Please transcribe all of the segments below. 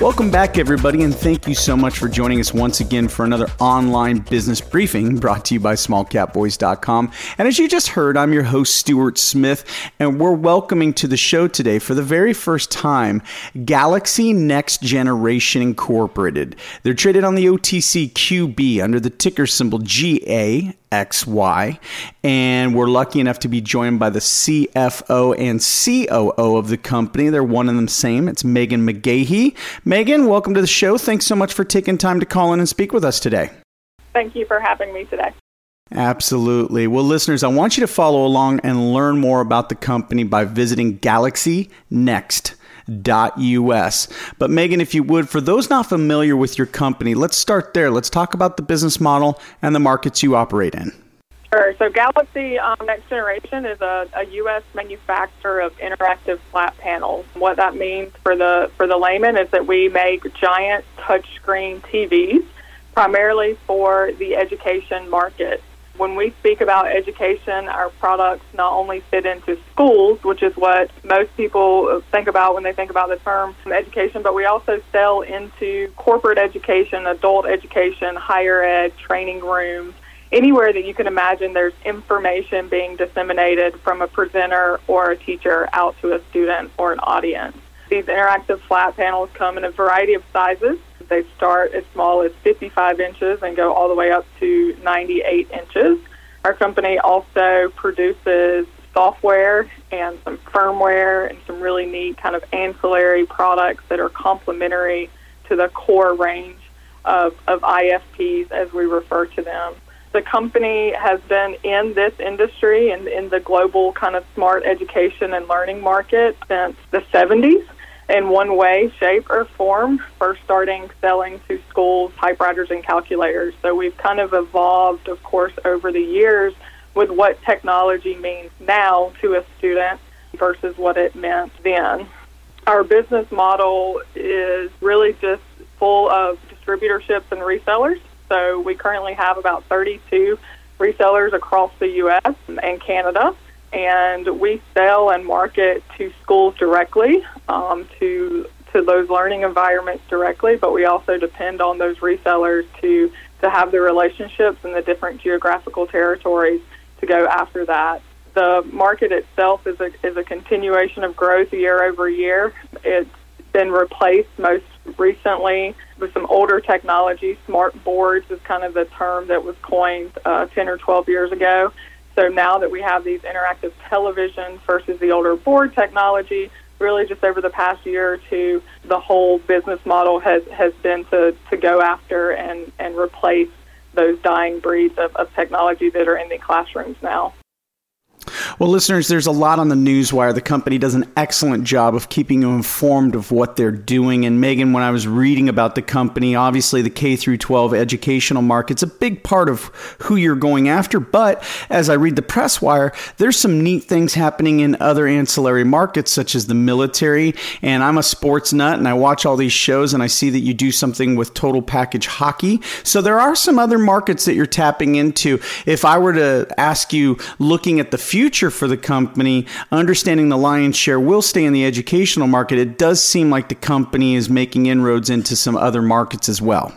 Welcome back, everybody, and thank you so much for joining us once again for another online business briefing brought to you by smallcapvoice.com. And as you just heard, I'm your host, Stuart Smith, and we're welcoming to the show today for the very first time Galaxy Next Generation Incorporated. They're traded on the OTC QB under the ticker symbol GA XY. And we're lucky enough to be joined by the CFO and COO of the company. They're one and the same. It's Magen McGahee. Magen, welcome to the show. Thanks so much for taking time to call in and speak with us today. Thank you for having me today. Absolutely. Well, listeners, I want you to follow along and learn more about the company by visiting Galaxy Next us. But Magen, if you would, for those not familiar with your company, let's start there. Let's talk about the business model and the markets you operate in. Sure. So Galaxy um, Next Generation is a, a, U.S. manufacturer of interactive flat panels. What that means for the for the layman is that we make giant touchscreen TVs, primarily for the education market when we speak about education, our products not only fit into schools, which is what most people think about when they think about the term education, but we also sell into corporate education, adult education, higher ed, training rooms, anywhere that you can imagine there's information being disseminated from a presenter or a teacher out to a student or an audience. These interactive flat panels come in a variety of sizes. They start as small as 55 inches and go all the way up to 98 inches. Our company also produces software and some firmware and some really neat kind of ancillary products that are complementary to the core range of, of IFPs as we refer to them. The company has been in this industry and in the global kind of smart education and learning market since the 70s in one way, shape, or form, first starting selling to schools typewriters and calculators. So we've kind of evolved, of course, over the years with what technology means now to a student versus what it meant then. Our business model is really just full of distributorships and resellers. So we currently have about 32 resellers across the U.S. and Canada and we sell and market to schools directly, um, to to those learning environments directly, but we also depend on those resellers to to have the relationships in the different geographical territories to go after that. The market itself is a is a continuation of growth year over year. It's been replaced most recently with some older technology. Smart boards is kind of the term that was coined uh, 10 or 12 years ago. So now that we have these interactive televisions versus the older board technology, really just over the past year or two, the whole business model has, has been to, to go after and, and replace those dying breeds of, of technology that are in the classrooms now. Well, listeners, there's a lot on the newswire. The company does an excellent job of keeping you informed of what they're doing. And Magen, when I was reading about the company, obviously the K through 12 educational market's a big part of who you're going after. But as I read the press wire, there's some neat things happening in other ancillary markets, such as the military. And I'm a sports nut and I watch all these shows and I see that you do something with total package hockey. So there are some other markets that you're tapping into. If I were to ask you, looking at the future for the company, understanding the lion's share will stay in the educational market, it does seem like the company is making inroads into some other markets as well.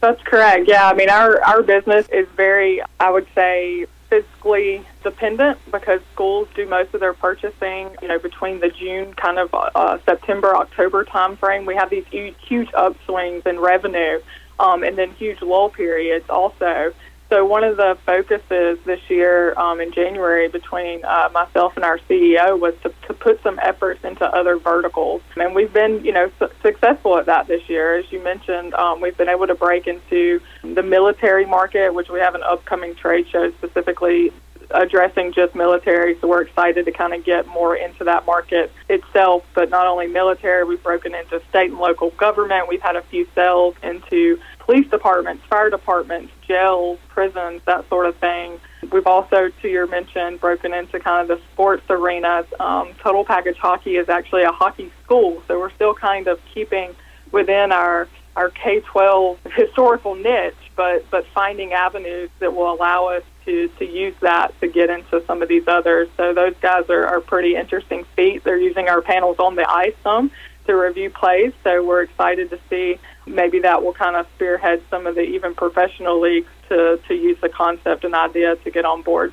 That's correct. Yeah, I mean, our, our business is very, I would say, fiscally dependent because schools do most of their purchasing, you know, between the June kind of uh, September, October timeframe. We have these huge, huge upswings in revenue um, and then huge lull periods also. So one of the focuses this year um, in January between uh, myself and our CEO was to, to put some efforts into other verticals, and we've been, you know, su- successful at that this year. As you mentioned, um, we've been able to break into the military market, which we have an upcoming trade show specifically addressing just military. So we're excited to kind of get more into that market itself. But not only military, we've broken into state and local government. We've had a few sales into police departments, fire departments, jails, prisons, that sort of thing. We've also, to your mention, broken into kind of the sports arenas. Um, Total Package Hockey is actually a hockey school, so we're still kind of keeping within our our K-12 historical niche, but but finding avenues that will allow us to to use that to get into some of these others. So those guys are, are pretty interesting feats. They're using our panels on the ice some to review plays, so we're excited to see maybe that will kind of spearhead some of the even professional leagues to, to use the concept and idea to get on board.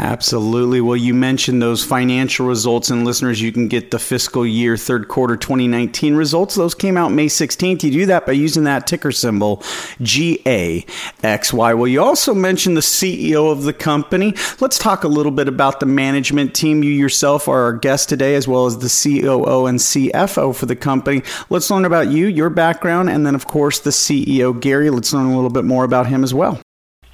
Absolutely. Well, you mentioned those financial results, and listeners, you can get the fiscal year third quarter 2019 results. Those came out May 16th. You do that by using that ticker symbol, GAXY. Well, you also mentioned the CEO of the company. Let's talk a little bit about the management team. You yourself are our guest today, as well as the COO and CFO for the company. Let's learn about you, your background, and then, of course, the CEO, Gary. Let's learn a little bit more about him as well.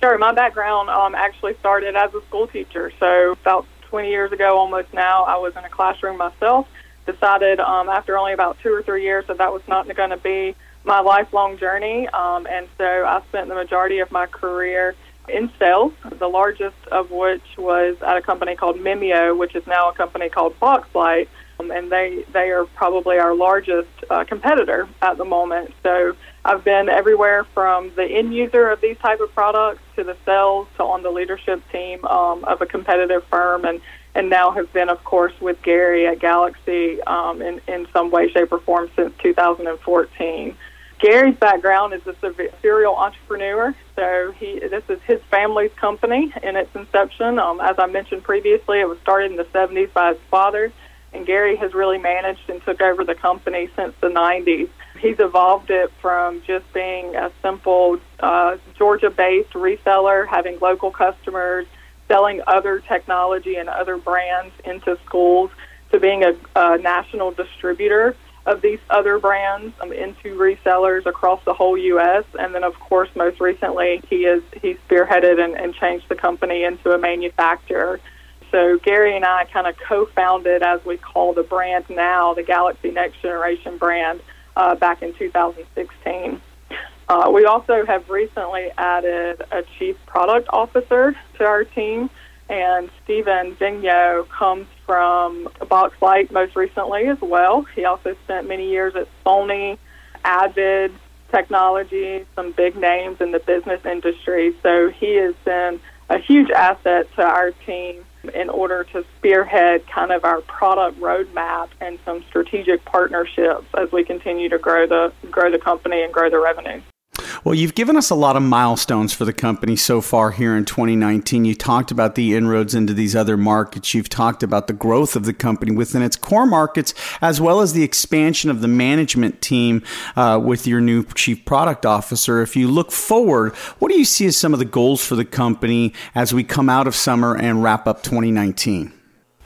Sure. My background um, actually started as a school teacher. So about 20 years ago, almost now, I was in a classroom myself. Decided um, after only about two or three years that that was not going to be my lifelong journey, um, and so I spent the majority of my career in sales. The largest of which was at a company called Mimio, which is now a company called Boxlight, and they they are probably our largest uh, competitor at the moment. So I've been everywhere from the end user of these type of products to the sales to on the leadership team um, of a competitive firm, and and now have been, of course, with Gary at Galaxy um, in in some way, shape, or form since 2014. Gary's background is a serial entrepreneur, so he this is his family's company in its inception. Um, as I mentioned previously, it was started in the 70s by his father and Gary has really managed and took over the company since the 90s. He's evolved it from just being a simple uh, Georgia based reseller, having local customers, selling other technology and other brands into schools, to being a, a national distributor of these other brands um, into resellers across the whole U.S. And then, of course, most recently, he is he spearheaded and, and changed the company into a manufacturer so Gary and I kind of co-founded, as we call the brand now, the Galaxy Next Generation brand, uh, back in 2016. Uh, we also have recently added a chief product officer to our team, and Stephen Vigneault comes from Boxlight most recently as well. He also spent many years at Sony, Avid Technology, some big names in the business industry. So he has been a huge asset to our team in order to spearhead kind of our product roadmap and some strategic partnerships as we continue to grow the grow the company and grow the revenue. Well, you've given us a lot of milestones for the company so far here in 2019. You talked about the inroads into these other markets. You've talked about the growth of the company within its core markets, as well as the expansion of the management team uh, with your new chief product officer. If you look forward, what do you see as some of the goals for the company as we come out of summer and wrap up 2019?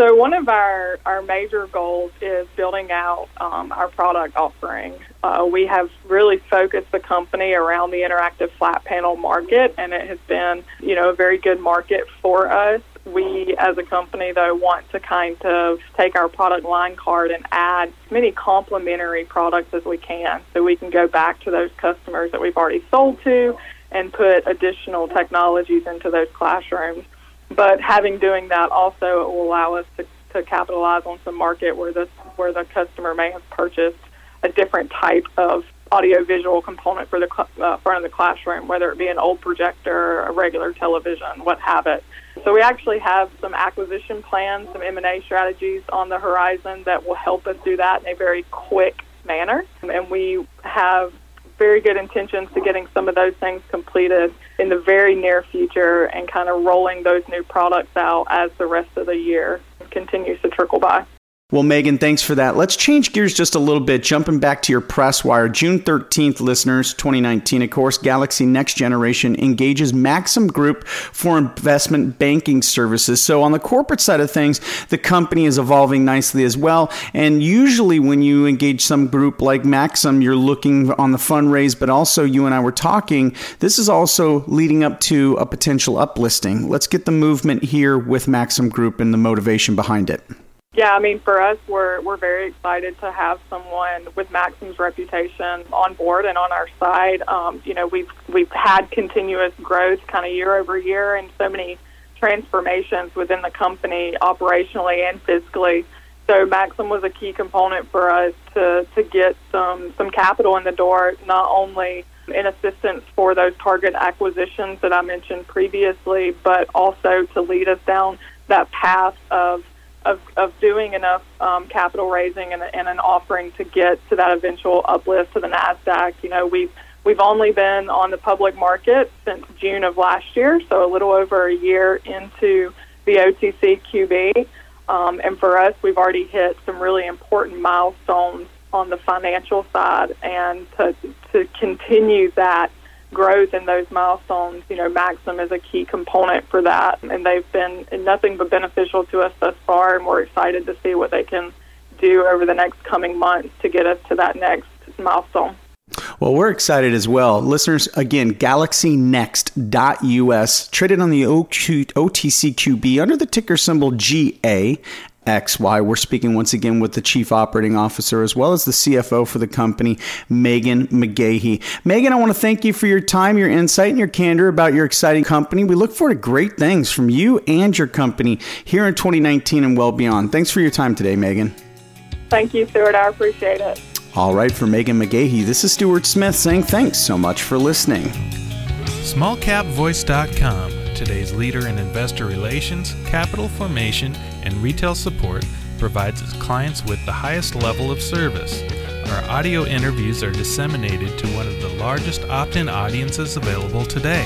So one of our, our major goals is building out um, our product offering. Uh, we have really focused the company around the interactive flat panel market, and it has been, you know, a very good market for us. We, as a company, though, want to kind of take our product line card and add as many complementary products as we can so we can go back to those customers that we've already sold to and put additional technologies into those classrooms. But having doing that also it will allow us to, to capitalize on some market where the where the customer may have purchased a different type of audiovisual component for the uh, front of the classroom, whether it be an old projector, a regular television, what have it. So we actually have some acquisition plans, some M&A strategies on the horizon that will help us do that in a very quick manner. And we have very good intentions to getting some of those things completed in the very near future and kind of rolling those new products out as the rest of the year continues to trickle by. Well, Magen, thanks for that. Let's change gears just a little bit, jumping back to your press wire. June 13th, listeners, 2019, of course, Galaxy Next Generation engages Maxim Group for investment banking services. So, on the corporate side of things, the company is evolving nicely as well. And usually, when you engage some group like Maxim, you're looking on the fundraise, but also you and I were talking. This is also leading up to a potential uplisting. Let's get the movement here with Maxim Group and the motivation behind it. Yeah, I mean, for us, we're we're very excited to have someone with Maxim's reputation on board and on our side. Um, you know, we've we've had continuous growth, kind of year over year, and so many transformations within the company, operationally and fiscally. So Maxim was a key component for us to to get some some capital in the door, not only in assistance for those target acquisitions that I mentioned previously, but also to lead us down that path of of, of doing enough um, capital raising and, and, an offering to get to that eventual uplift to the Nasdaq. You know, we've we've only been on the public market since June of last year, so a little over a year into the OTC QB. Um, and for us, we've already hit some really important milestones on the financial side, and to to continue that growth in those milestones, you know, Maxim is a key component for that, and they've been nothing but beneficial to us thus far, and we're excited to see what they can do over the next coming months to get us to that next milestone. Well, we're excited as well. Listeners, again, galaxynext.us, traded on the OTCQB under the ticker symbol GA. XY. We're speaking once again with the Chief Operating Officer as well as the CFO for the company, Magen McGahee. Magen, I want to thank you for your time, your insight, and your candor about your exciting company. We look forward to great things from you and your company here in 2019 and well beyond. Thanks for your time today, Magen. Thank you, Stuart. I appreciate it. All right, for Magen McGahee, this is Stuart Smith saying thanks so much for listening. SmallCapVoice.com, today's leader in investor relations, capital formation, and retail support, provides its clients with the highest level of service. Our audio interviews are disseminated to one of the largest opt in audiences available today.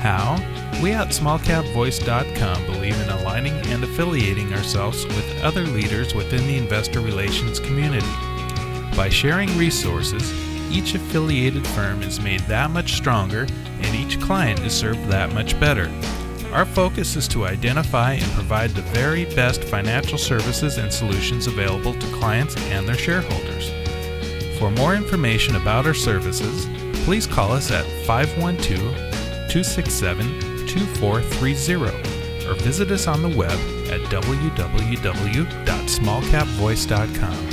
How? We at smallcapvoice.com believe in aligning and affiliating ourselves with other leaders within the investor relations community. By sharing resources, each affiliated firm is made that much stronger and each client is served that much better. Our focus is to identify and provide the very best financial services and solutions available to clients and their shareholders. For more information about our services, please call us at 512 267 2430 or visit us on the web at www.smallcapvoice.com.